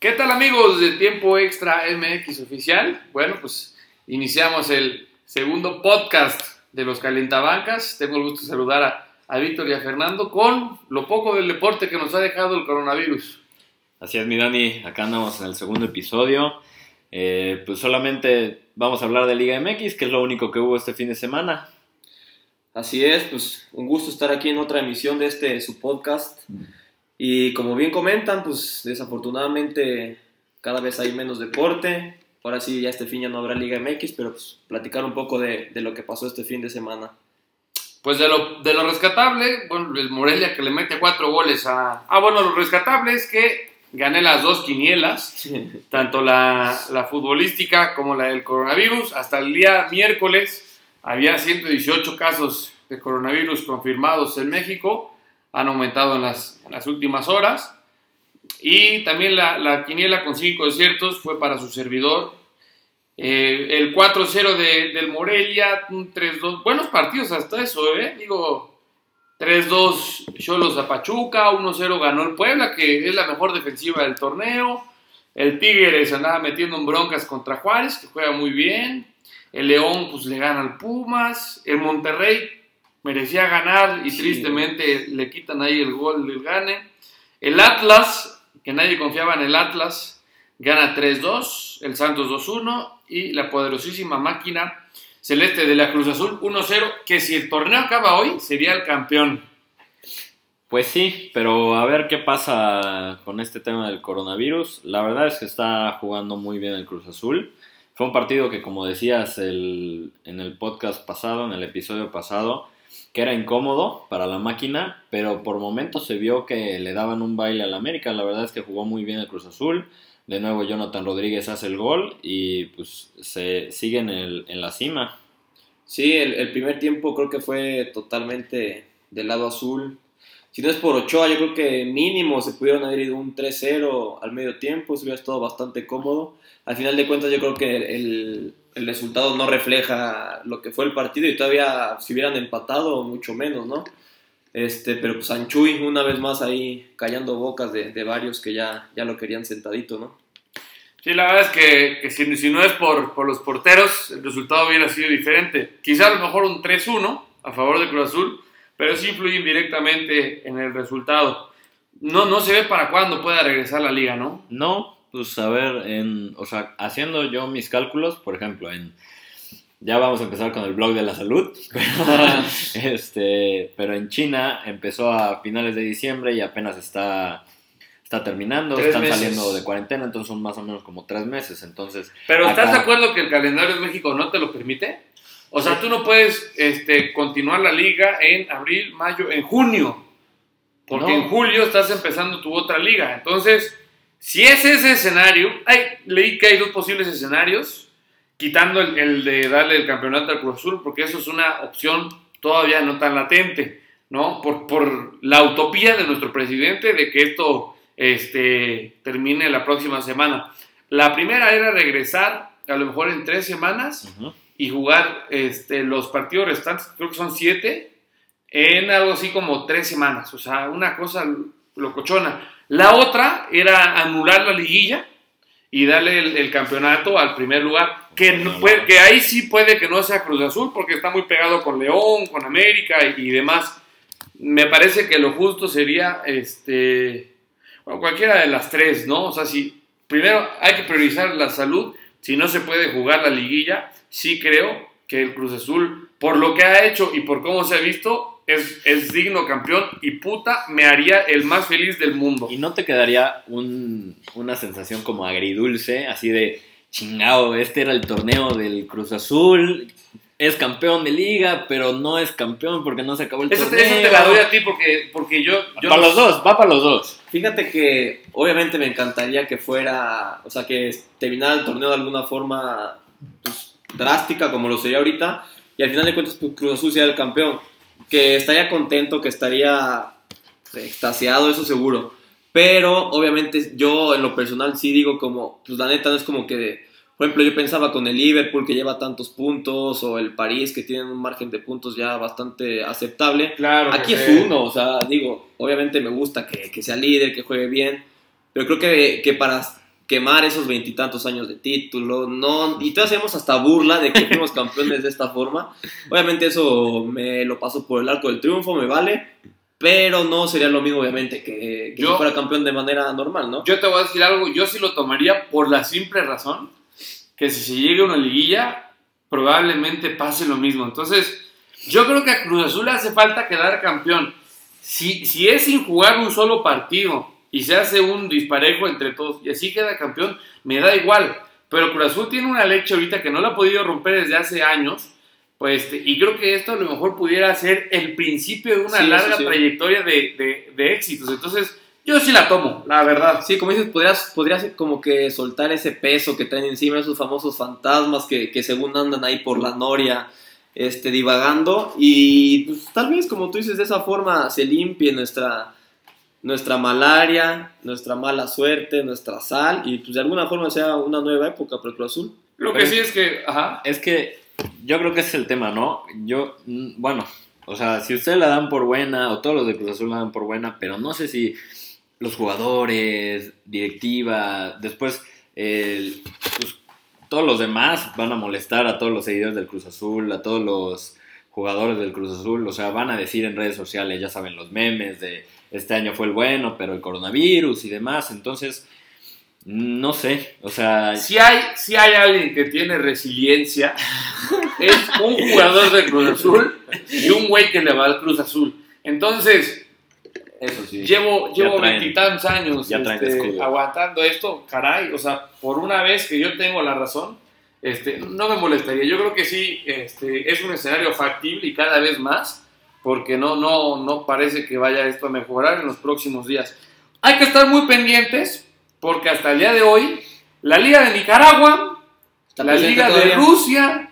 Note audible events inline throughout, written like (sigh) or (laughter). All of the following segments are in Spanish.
¿Qué tal amigos de Tiempo Extra MX Oficial? Bueno, pues iniciamos el segundo podcast de los Calentabancas. Tengo el gusto de saludar a, a Víctor y a Fernando con lo poco del deporte que nos ha dejado el coronavirus. Así es, mi Dani, acá andamos en el segundo episodio. Eh, pues solamente vamos a hablar de Liga MX, que es lo único que hubo este fin de semana. Así es, pues un gusto estar aquí en otra emisión de este su podcast. Y como bien comentan, pues desafortunadamente cada vez hay menos deporte. Ahora sí, ya este fin ya no habrá Liga MX, pero pues platicar un poco de, de lo que pasó este fin de semana. Pues de lo, de lo rescatable, bueno, el Morelia que le mete cuatro goles a... Ah, bueno, lo rescatable es que gané las dos quinielas, (laughs) tanto la, la futbolística como la del coronavirus. Hasta el día miércoles había 118 casos de coronavirus confirmados en México han aumentado en las, en las últimas horas. Y también la, la, quiniela con cinco desiertos fue para su servidor. Eh, el 4-0 de, del Morelia, un 3-2. Buenos partidos hasta eso, ¿eh? Digo, 3-2 Cholos a Pachuca, 1-0 ganó el Puebla, que es la mejor defensiva del torneo. El Tigres andaba metiendo en broncas contra Juárez, que juega muy bien. El León, pues le gana al Pumas. El Monterrey merecía ganar y sí. tristemente le quitan ahí el gol del gane. El Atlas, que nadie confiaba en el Atlas, gana 3-2, el Santos 2-1 y la poderosísima máquina celeste de la Cruz Azul 1-0, que si el torneo acaba hoy sería el campeón. Pues sí, pero a ver qué pasa con este tema del coronavirus. La verdad es que está jugando muy bien el Cruz Azul. Fue un partido que, como decías el, en el podcast pasado, en el episodio pasado, que era incómodo para la máquina, pero por momentos se vio que le daban un baile al América. La verdad es que jugó muy bien el Cruz Azul. De nuevo Jonathan Rodríguez hace el gol y pues se sigue en, la cima. Sí, el, el, primer tiempo creo que fue totalmente del lado azul. Si no es por Ochoa, yo creo que mínimo se pudieron haber ido un 3-0 al medio tiempo, se hubiera estado bastante cómodo. Al final de cuentas yo creo que el, el resultado no refleja lo que fue el partido y todavía si hubieran empatado mucho menos, ¿no? Este, pero pues Anchuy una vez más ahí callando bocas de, de varios que ya, ya lo querían sentadito, ¿no? Sí, la verdad es que, que si, si, no es por, por, los porteros, el resultado hubiera sido diferente. Quizá a lo mejor un 3-1 a favor de Cruz Azul, pero sí influye indirectamente en el resultado. No, no se ve para cuándo pueda regresar la liga, ¿no? No, pues a ver, en, o sea, haciendo yo mis cálculos, por ejemplo, en ya vamos a empezar con el blog de la salud, (laughs) (laughs) este, pero en China empezó a finales de diciembre y apenas está, está terminando, tres están meses. saliendo de cuarentena, entonces son más o menos como tres meses, entonces... Pero acá- ¿estás de acuerdo que el calendario de México no te lo permite? O sea, tú no puedes este, continuar la liga en abril, mayo, en junio, porque No. en julio estás empezando tu otra liga. Entonces, si es ese escenario, hay, leí que hay dos posibles escenarios, quitando el, el de darle el campeonato al Cruz Azul, porque eso es una opción todavía no tan latente, ¿no? Por, por la utopía de nuestro presidente de que esto este, termine la próxima semana. La primera era regresar a lo mejor en tres semanas Ujú. y jugar este, los partidos restantes, creo que son siete, en algo así como tres semanas. O sea, una cosa locochona. La otra era anular la liguilla y darle el, el campeonato al primer lugar. Que, no puede- que ahí sí puede que no sea Cruz Azul porque está muy pegado con León, con América y, y demás. Me parece que lo justo sería este, bueno, cualquiera de las tres, ¿no? O sea, si primero hay que priorizar la salud, si no se puede jugar la liguilla, sí creo que el Cruz Azul, por lo que ha hecho y por cómo se ha visto, es, es digno campeón y puta, me haría el más feliz del mundo. ¿Y no te quedaría un- una sensación como agridulce, así de chingado, este era el torneo del Cruz Azul, es campeón de liga, pero no es campeón porque no se acabó el Eso, torneo? eso te la doy a ti porque, porque yo... yo para los dos, va para los dos. Fíjate que obviamente me encantaría que fuera, o sea, que terminara el torneo de alguna forma pues, drástica como lo sería ahorita y al final de cuentas pues, Cruz Azul sea el campeón. Que estaría contento, que estaría extasiado, eso seguro. Pero obviamente yo en lo personal sí digo como, pues la neta no es como que, por ejemplo, yo pensaba con el Liverpool que lleva tantos puntos o el París que tienen un margen de puntos ya bastante aceptable. Claro. Aquí es sé. uno, o sea, digo, obviamente me gusta que, que sea líder, que juegue bien, pero creo que, que para quemar esos veintitantos años de título, no, y todos hacemos hasta burla de que fuimos campeones de esta forma. Obviamente eso me lo paso por el arco del triunfo, me vale, pero no sería lo mismo obviamente que, que Yo- si fuera campeón de manera normal, ¿no? Yo te voy a decir algo, yo sí lo tomaría por la simple razón que si se llega a una liguilla, probablemente pase lo mismo. Entonces, yo creo que a Cruz Azul le hace falta quedar campeón. Si, si es sin jugar un solo partido y se hace un disparejo entre todos y así queda campeón, me da igual. Pero Cruz Azul tiene una leche ahorita que no la ha podido romper desde hace años. Pues, este, y creo que esto a lo mejor pudiera ser el principio de una Sí, larga sí, sí. trayectoria de, de- de éxitos. Entonces, yo sí la tomo, la verdad. Sí, como dices, podrías, podrías como que soltar ese peso que traen encima esos famosos fantasmas que, que según andan ahí por la noria, este, divagando. Y pues, tal vez, como tú dices, de esa forma se limpie nuestra, nuestra malaria, nuestra mala suerte, nuestra sal. Y pues de alguna forma sea una nueva época para el Cruz Azul. Lo que Pero- sí es que, ajá, Es que yo creo que ese es el tema, ¿no? Yo, mm, bueno, o sea, si ustedes la dan por buena, o todos los de Cruz Azul la dan por buena, pero no sé si los jugadores, directiva, después el- pues, todos los demás van a molestar a todos los seguidores del Cruz Azul, a todos los jugadores del Cruz Azul, o sea, van a decir en redes sociales, ya saben, los memes de este año fue el bueno, pero el coronavirus y demás, entonces, no sé, o sea, si hay, si hay alguien que tiene resiliencia, es un jugador de Cruz Azul y un güey que le va al Cruz Azul. Entonces, eso sí. llevo, llevo veintitantos años este, aguantando esto, caray, o sea, por una vez que yo tengo la razón, este, no me molestaría. Yo creo que sí, este, es un escenario factible y cada vez más, porque no, no, no parece que vaya esto a mejorar en los próximos días. Hay que estar muy pendientes, porque hasta el día de hoy, la Liga de Nicaragua, Está la Liga de. Rusia,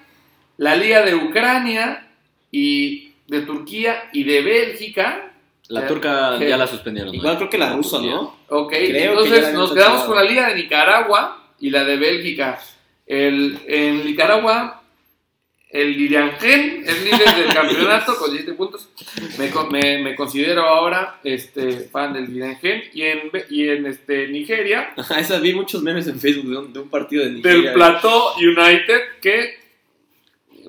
la Liga de Ucrania y de Turquía y de Bélgica. La Eh, turca que- ya la suspendieron. ¿no? Igual creo que la rusa, ¿no? Ok, Creo entonces nos quedamos con la Liga de Nicaragua y la de Bélgica. El, en Nicaragua, el Iriangén es líder del campeonato con 17 puntos. Me, me- me considero ahora este, fan del Iriangén. Y en, y en este, Nigeria, (laughs) Esas vi muchos memes en Facebook de un, de un partido de Nigeria. del Plateau United, que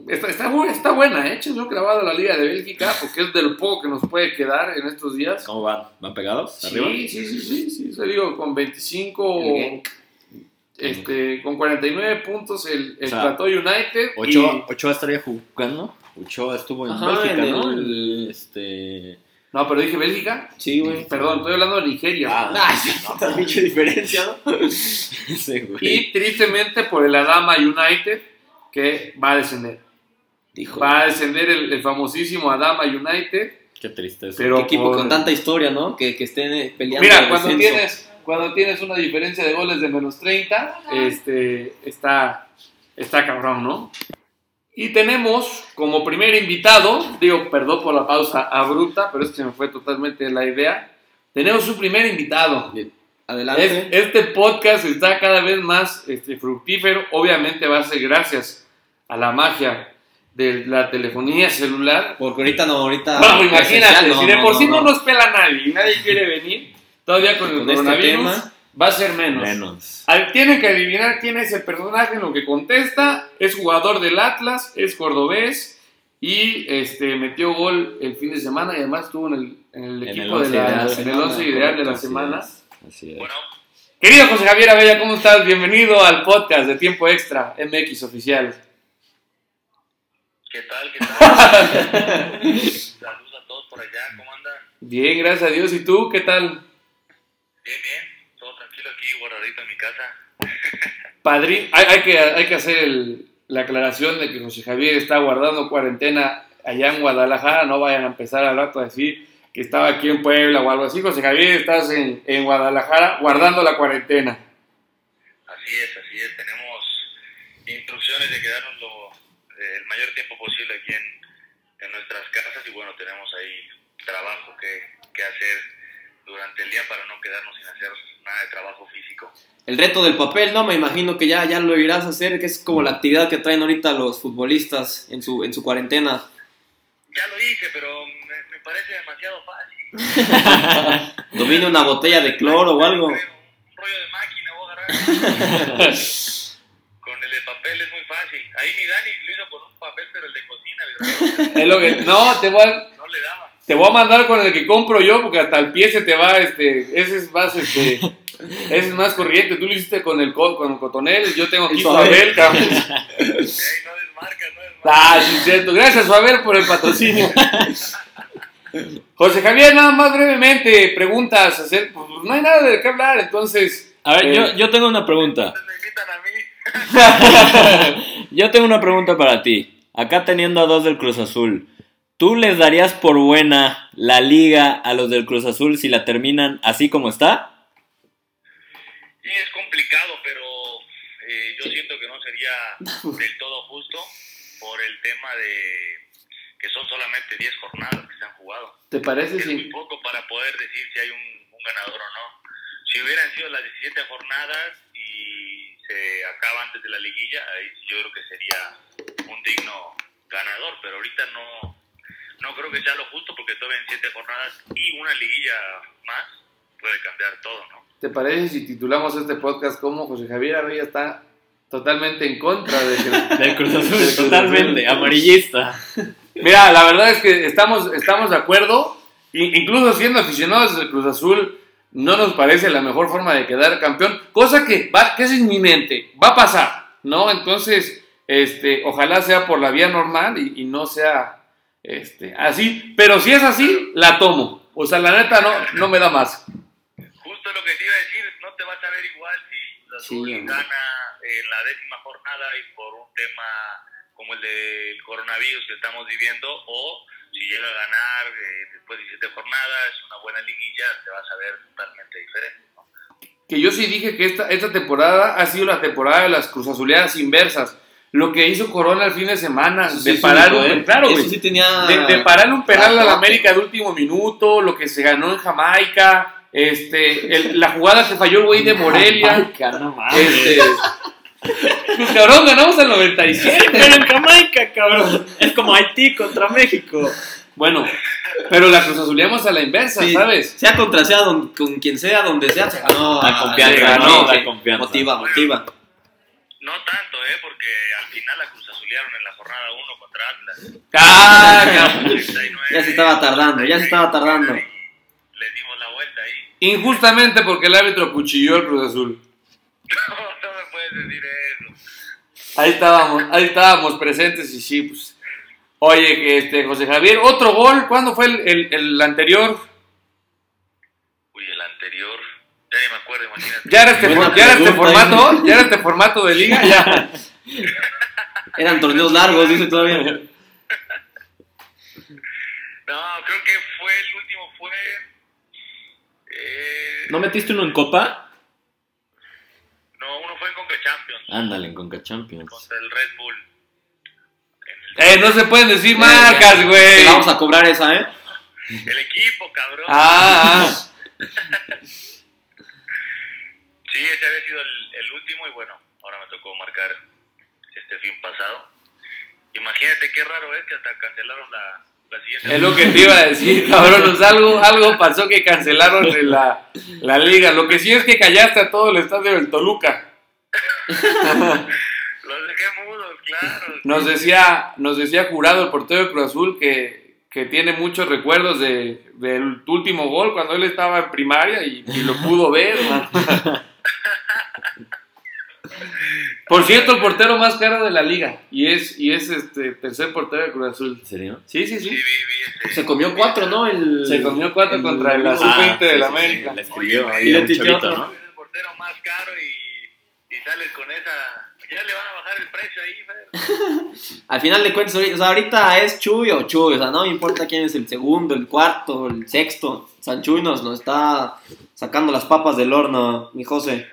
está, está, bu- está buena, ¿eh? Yo grabado la Liga de Bélgica porque es de lo poco que nos puede quedar en estos días. ¿Cómo van? ¿Van pegados? ¿Arriba? Sí, sí, sí, sí, sí, eso digo, con 25, El Genk. Este, con 49 puntos el, el O sea, Plateau United. Ochoa, Ochoa estaría jugando. Ochoa estuvo en Ajá, Bélgica, ¿no? el- Este... y- no, pero dije Bélgica. Sí, güey. Perdón, estoy hablando de Nigeria. Ah, (laughs) no, diferencia, ¿no? (laughs) güey. Y tristemente por el Adama United, que va a descender. Dijo. Va a descender el, el famosísimo Adama United. Qué tristeza. Pero Qué equipo por- con tanta historia, ¿no? Que, que estén eh, peleando. Mira, cuando descenso. tienes, cuando tienes una diferencia de goles de menos 30, este, está, está cabrón, ¿no? Y tenemos como primer invitado, digo, perdón por la pausa abrupta, pero es que se me fue totalmente la idea. Tenemos un primer invitado. Adelante. Es- este podcast está cada vez más este, fructífero. Obviamente va a ser gracias a la magia de la telefonía celular. Porque ahorita no, ahorita. Vamos, imagínate, no, si de no, por no, sí no, no. nos pela nadie y nadie quiere venir, todavía con el Con este coronavirus tema. va a ser menos. Menos. Al- Tienen que adivinar quién es el personaje en lo que contesta. Es jugador del Atlas, es cordobés y este, metió gol el fin de semana y además estuvo en el, en el En equipo once de la, ideal, en el semana, ideal de la Así semana. es, Así es. Bueno, Querido José Javier Abella, ¿cómo estás? Bienvenido al podcast de Tiempo Extra MX Oficial. ¿qué tal? ¿Qué tal? (laughs) Saludos a todos por allá, ¿cómo andan? Bien, gracias a Dios. ¿Y tú qué tal? Aquí, guardadito en mi casa. (laughs) Padrín, hay, hay que, hay que hacer el- la aclaración de que José Javier está guardando cuarentena allá en Guadalajara. No vayan a empezar al rato a decir que estaba aquí en Puebla o algo así. José Javier, estás en, en Guadalajara guardando la cuarentena. Así es, así es, tenemos instrucciones de quedarnos lo, eh, el mayor tiempo posible aquí en, en nuestras casas y bueno, tenemos ahí trabajo que, que hacer durante el día para no quedarnos sin hacer nada de trabajo físico. El reto del papel, ¿no? Me imagino que ya, ya lo irás a hacer, que es como la actividad que traen ahorita los futbolistas en su, en su cuarentena. Ya lo hice, pero me, me parece demasiado fácil. (laughs) Domine una botella de cloro o algo. Un rollo de máquina o agarrar. (laughs) con el de papel es muy fácil. Ahí mi Dani lo hizo con un papel, pero el de cocina, ¿verdad? Es lo que, no, te voy, a. te voy a mandar con el que compro yo porque hasta el pie se te va, este, ese es más, este, ese es más corriente. Tú lo hiciste con el, co- con el cotonel, yo tengo aquí. Suabel, cabrón. Ey, no desmarca, no desmarca. Ah, sí, cierto. Gracias, Suabel, por el patrocinio. José Javier, nada más brevemente, preguntas, hacer, pues no hay nada de qué hablar, entonces. A ver, eh, yo, yo tengo una pregunta. Entonces me invitan a mí. (laughs) Yo tengo una pregunta para ti. Acá teniendo a dos del Cruz Azul, ¿tú les darías por buena la liga a los del Cruz Azul si la terminan así como está? Sí, es complicado, pero eh, yo siento que no sería del todo justo por el tema de que son solamente 10 jornadas que se han jugado. ¿Te parece Es muy si poco para poder decir si hay un, un ganador o no. Si hubieran sido las 17 jornadas y se acaba antes de la liguilla, ahí sí yo creo que sería un digno ganador, pero ahorita no, no creo que sea lo justo porque todavía en 7 jornadas y una liguilla más puede cambiar todo, ¿no? te parece si titulamos este podcast como José Javier Arroya está totalmente en contra de que (laughs) Del Cruz Del Azul, Cruz totalmente, Azul. amarillista. Mira, la verdad es que estamos, estamos de acuerdo. Incluso siendo aficionados del Cruz Azul, no nos parece la mejor forma de quedar campeón. Cosa que, va, que es inminente, va a pasar, ¿no? Entonces, este, ojalá sea por la vía normal y, y no sea este, así. Pero si es así, la tomo. O sea, la neta no, no me da más. Justo lo que te iba a decir, no te vas a ver igual si la Sí, gana en la décima jornada y por un tema como el del coronavirus que estamos viviendo, o si llega a ganar eh, después de 17 jornadas, una buena liguilla, te vas a ver totalmente diferente. ¿no? que yo sí dije que esta, esta temporada ha sido la temporada de las cruzazuleadas inversas. Lo que hizo Corona el fin de semana, sí de es parar un, ¿eh? claro, güey, sí tenía... de, de pararle un penal a la América de último minuto, lo que se ganó en Jamaica, este, el- la jugada que falló el güey de Morelia. Jamaica, no mames. Este, pues cabrón, ganamos al 97. Pero (laughs) en Jamaica, cabrón. Es como Haití contra México. Bueno, pero la cruzazuleamos a la inversa, Sí, ¿sabes? Sea contra sea, don- con quien sea, donde sea, se ganó. La confianza, se ganó, ¿no? La sí. confianza. Motiva, motiva. No tanto, ¿eh? porque final la Cruz Azulearon en la jornada 1 contra Atlas. Ah, cabrón. 39, Ya se estaba tardando, ya se estaba tardando. Les dimos la vuelta ahí. Injustamente porque el árbitro cuchilló al Cruz Azul. (laughs) No, no me puedes decir eso. Ahí estábamos, ahí estábamos presentes y sí, pues. Oye, que este, José Javier, otro gol, ¿cuándo fue el, el- el anterior? Uy, el anterior, ya ni me acuerdo, imagínate. ¿Ya era este, for- ya era este pregunta, formato? ¿Ya era este formato de liga? Ya. (laughs) Eran torneos largos, dice todavía. (laughs) No, creo que fue, el último fue... Eh, ¿No metiste uno en Copa? no, uno fue en Conca Champions, Ándale, en Conca Champions. contra el Red Bull. El, Eh, no se pueden decir marcas, güey. Vamos a cobrar esa, ¿eh? (laughs) el equipo, cabrón. Ah, ah. (laughs) Sí, ese había sido el, el último y bueno, ahora me tocó marcar este fin pasado. Imagínate qué raro es que hasta cancelaron la, la siguiente. es lo que te iba a decir, (laughs) cabrón. o sea, algo, algo pasó que cancelaron la, la liga. Lo que sí es que callaste a todo el estadio del Toluca. (laughs) Los dejé mudos, claro. Nos decía, nos decía Jurado, el portero de Cruz Azul, que, que tiene muchos recuerdos de, del último gol cuando él estaba en primaria y, y lo pudo ver. man. (laughs) Por cierto, el portero más caro de la liga y es, y es este tercer portero de Cruz Azul. ¿En serio? Sí, sí, Sí, sí. vi, vi ese. Se comió cuatro, ¿no? El... Se comió cuatro el- contra el Ah, azul 20 de sí, la sí, América. sí, Le escribió Oye, y le. ¿no? Es el portero más caro y, y sales con esa... Ya le van a bajar el precio ahí, Fer. (laughs) Al final de cuentas, ahorita- o sea, ahorita es Chuy o Chuy, o sea, no me importa quién es el segundo, el cuarto, el sexto. San Chuy nos, nos está sacando las papas del horno, mi José.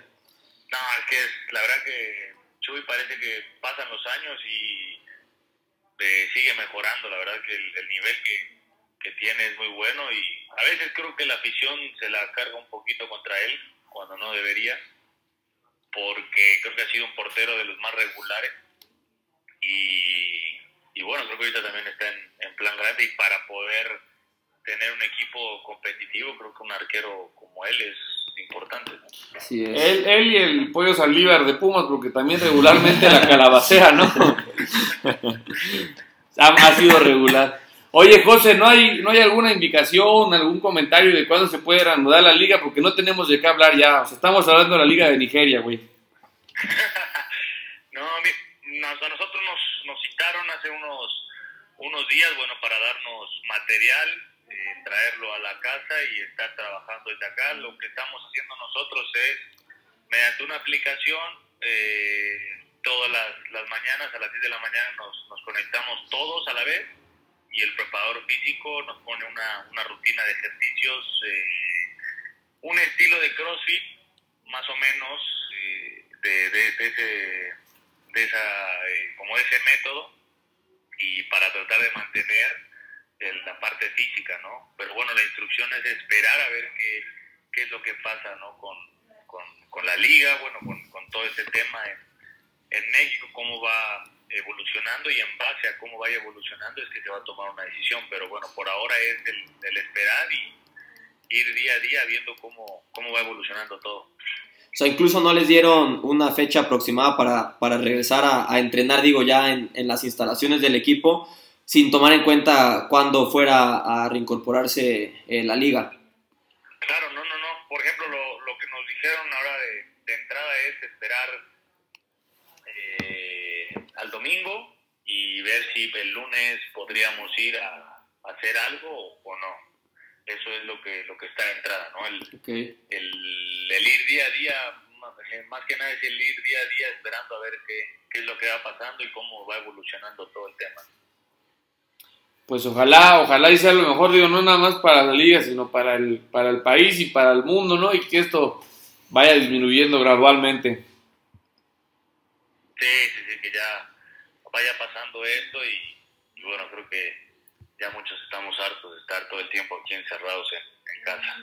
No, es que es- la verdad que Chuy parece que pasan los años y eh, sigue mejorando. La verdad que el, el nivel que, que tiene es muy bueno y a veces creo que la afición se la carga un poquito contra él cuando no debería, porque creo que ha sido un portero de los más regulares y, y bueno, creo que ahorita también está en, en plan grande y para poder tener un equipo competitivo, creo que un arquero como él es, importantes. Es. Él, él y el pollo salívar de Pumas, porque también regularmente la calabacea, ¿no? (laughs) ha, ha sido regular. Oye, José, ¿no hay, ¿no hay alguna indicación, algún comentario de cuándo se puede reanudar la liga? Porque no tenemos de qué hablar ya. O sea, estamos hablando de la liga de Nigeria, güey. (laughs) No, a nosotros nos, nos citaron hace unos, unos días, bueno, para darnos material, eh, traerlo a la casa y estar trabajando desde acá. Lo que estamos haciendo nosotros es, mediante una aplicación, eh, todas las, las mañanas, a las 10 de la mañana, nos, conectamos todos a la vez y el preparador físico nos pone una, una rutina de ejercicios, eh, un estilo de CrossFit, más o menos, eh, de, de- de ese, de esa, como ese método, y para tratar de mantener la parte física, ¿no? Pero bueno, la instrucción es esperar a ver qué, qué es lo que pasa, ¿no? Con, con, con la liga, bueno, con, con todo ese tema en, en México, cómo va evolucionando y en base a cómo vaya evolucionando es que se va a tomar una decisión, pero bueno, por ahora es el, el esperar y ir día a día viendo cómo, cómo va evolucionando todo. O sea, incluso no les dieron una fecha aproximada para, para regresar a, a entrenar, digo, ya en, en las instalaciones del equipo, sin tomar en cuenta cuándo fuera a reincorporarse eh, la liga. Claro, no, no, no. Por ejemplo, lo, lo que nos dijeron ahora de, de entrada es esperar eh, al domingo y ver si el lunes podríamos ir a, a hacer algo o, no. Eso es lo que lo que está de entrada, ¿no? El, el, el ir día a día, más, eh, más que nada es el ir día a día esperando a ver qué, qué es lo que va pasando y cómo va evolucionando todo el tema. Pues ojalá, ojalá y sea lo mejor, digo, no nada más para la liga, sino para el, para el país y para el mundo, ¿no? Y que esto vaya disminuyendo gradualmente. Sí, sí, sí, que ya vaya pasando esto y, y bueno, creo que ya muchos estamos hartos de estar todo el tiempo aquí encerrados en, en casa.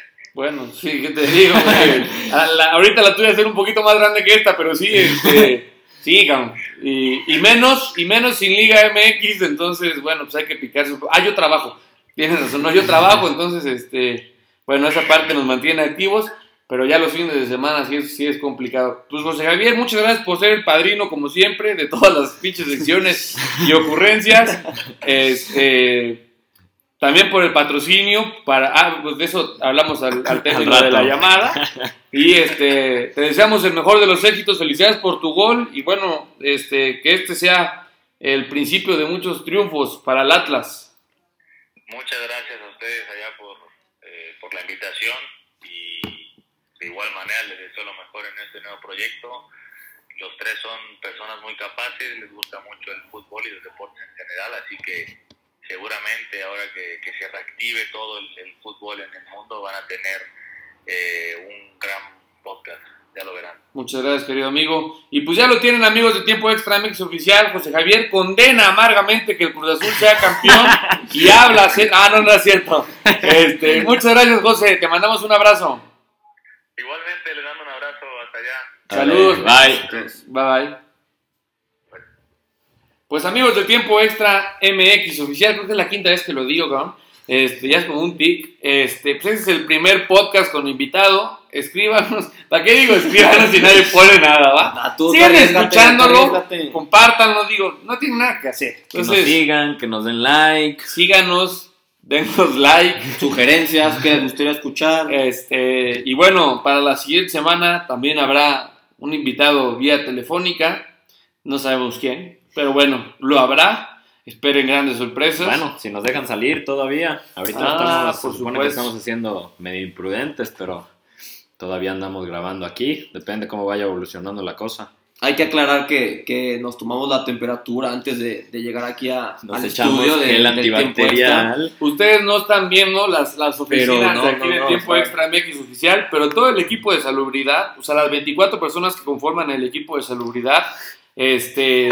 (laughs) Bueno, sí, ¿qué te digo? (laughs) güey? La- ahorita la tuya a ser un poquito más grande que esta, pero sí, este, sí, cabrón. Y, y menos, y menos sin Liga MX, entonces, bueno, pues hay que picarse. Ah, yo trabajo, tienes razón, no, yo trabajo, entonces, este, bueno, esa parte nos mantiene activos, pero ya los fines de semana sí es, sí es complicado. Pues José Javier, muchas gracias por ser el padrino, como siempre, de todas las pinches secciones y ocurrencias. (laughs) Este, también por el patrocinio, para, ah, pues de eso hablamos al, al rato. (laughs) de la llamada. (laughs) Y este, te deseamos el mejor de los éxitos, felicidades por tu gol y bueno, este, que este sea el principio de muchos triunfos para el Atlas. Muchas gracias a ustedes allá por, eh, por la invitación y de igual manera les deseo lo mejor en este nuevo proyecto. Los tres son personas muy capaces, les gusta mucho el fútbol y los deportes en general, así que seguramente ahora que, que se reactive todo el, el fútbol en el mundo van a tener eh, un gran podcast, ya lo verán. Muchas gracias, querido amigo. Y pues ya lo tienen, amigos de Tiempo Extra MX Oficial. José Javier condena amargamente que el Cruz Azul sea campeón (laughs) y habla. Ah, no, no es cierto. Este, (laughs) muchas gracias, José. Te mandamos un abrazo. Igualmente les dando un abrazo hasta allá. Saludos. Bye. Bye bye. Pues amigos de Tiempo Extra MX Oficial, creo que es la quinta vez que lo digo, cabrón. Este, ya es como un tic. Este, pues ese es el primer podcast con invitado. Escríbanos. ¿Para qué digo escríbanos si nadie pone nada, va? Ah, Sigan escuchándolo, compártanlo, digo, no tiene nada que hacer. Que nos sigan, que nos den like. síganos, denos like. Sugerencias que les gustaría escuchar. Este, y bueno, para la siguiente semana también habrá un invitado vía telefónica. No sabemos quién, pero bueno, lo habrá. Esperen grandes sorpresas. Bueno, si nos dejan salir todavía. Ahorita Ah, estamos, por se que estamos haciendo medio imprudentes, pero todavía andamos grabando aquí. Depende cómo vaya evolucionando la cosa. Hay que aclarar que, que nos tomamos la temperatura antes de, de llegar aquí a, Nos al echamos estudio de, el antibacterial. Ustedes no están viendo las, las oficinas no, de aquí no, de no, Tiempo Extra MX oficial, pero todo el equipo de salubridad, o sea, las 24 personas que conforman el equipo de salubridad, este,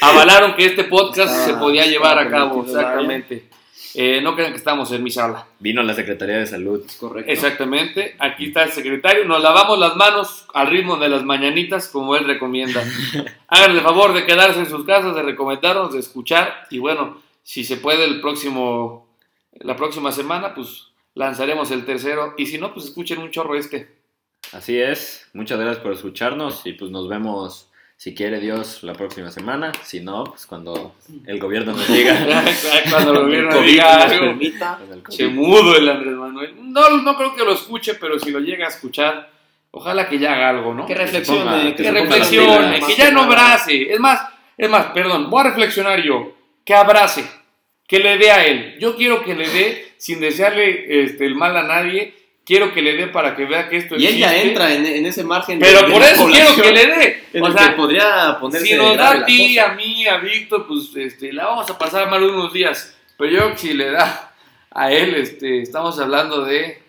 avalaron que este podcast Estaba- se podía llevar a cabo, exactamente. Eh, no crean que estamos en mi sala. Vino la Secretaría de Salud. Correcto. Exactamente, aquí está el secretario. Nos lavamos las manos al ritmo de las mañanitas, como él recomienda. (laughs) Háganle el favor de quedarse en sus casas, de recomendarnos, de escuchar. Y bueno, si se puede el próximo, la próxima semana, pues lanzaremos el tercero. Y si no, pues escuchen un chorro este. Así es. Muchas gracias por escucharnos y pues nos vemos, si quiere Dios, la próxima semana. Si no, pues cuando el gobierno nos (laughs) diga. Cuando el gobierno COVID diga algo. permita. El. Che mudo el Andrés Manuel. No, no creo que lo escuche, pero si lo llega a escuchar, ojalá que ya haga algo, ¿no? Que se reflexione, ponga- que se ponga reflexione, que más ya no abrace. Es más, es más, perdón, voy a reflexionar yo. Que abrace, que le dé a él. Yo quiero que le dé, sin desearle este, el mal a nadie, quiero que le dé para que vea que esto Y él ya existe. entra en, en ese margen de- Pero de por la eso quiero que le dé. O sea, que podría ponerse si nos da a ti, a mí, a Víctor, pues este, la vamos a pasar mal unos días. Pero yo creo que si le da a él, este, estamos hablando de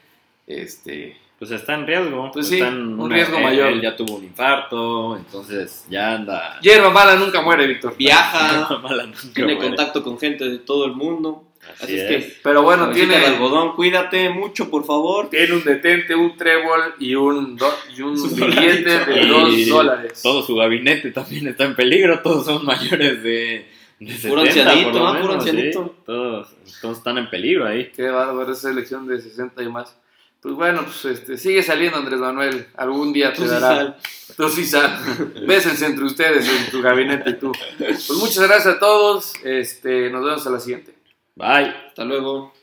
este, Pues está en riesgo. Pues sí, Está en un riesgo él- mayor. Él ya tuvo un infarto, entonces ya anda. hierba mala nunca muere, Víctor. Viaja, Mala nunca tiene muere. contacto con gente de todo el mundo. Así, Así es, que, Pero bueno, tiene, algodón, cuídate mucho, por favor. tiene un detente, un trébol y un, do- y un billete de dos dólares. Todo su gabinete también está en peligro, todos son mayores de, de 70, Puro ancianito, por lo ¿ah? Puro ancianito. sí. Todos, todos están en peligro ahí. Qué bárbaro esa elección de 60 y más. Pues bueno, pues este, sigue saliendo Andrés Manuel. Algún día te Tú sí dará. sal. Tú sí sal. (laughs) Bésense entre ustedes, en tu gabinete tú. Pues muchas gracias a todos. Este, nos vemos a la siguiente. Bye. Hasta luego.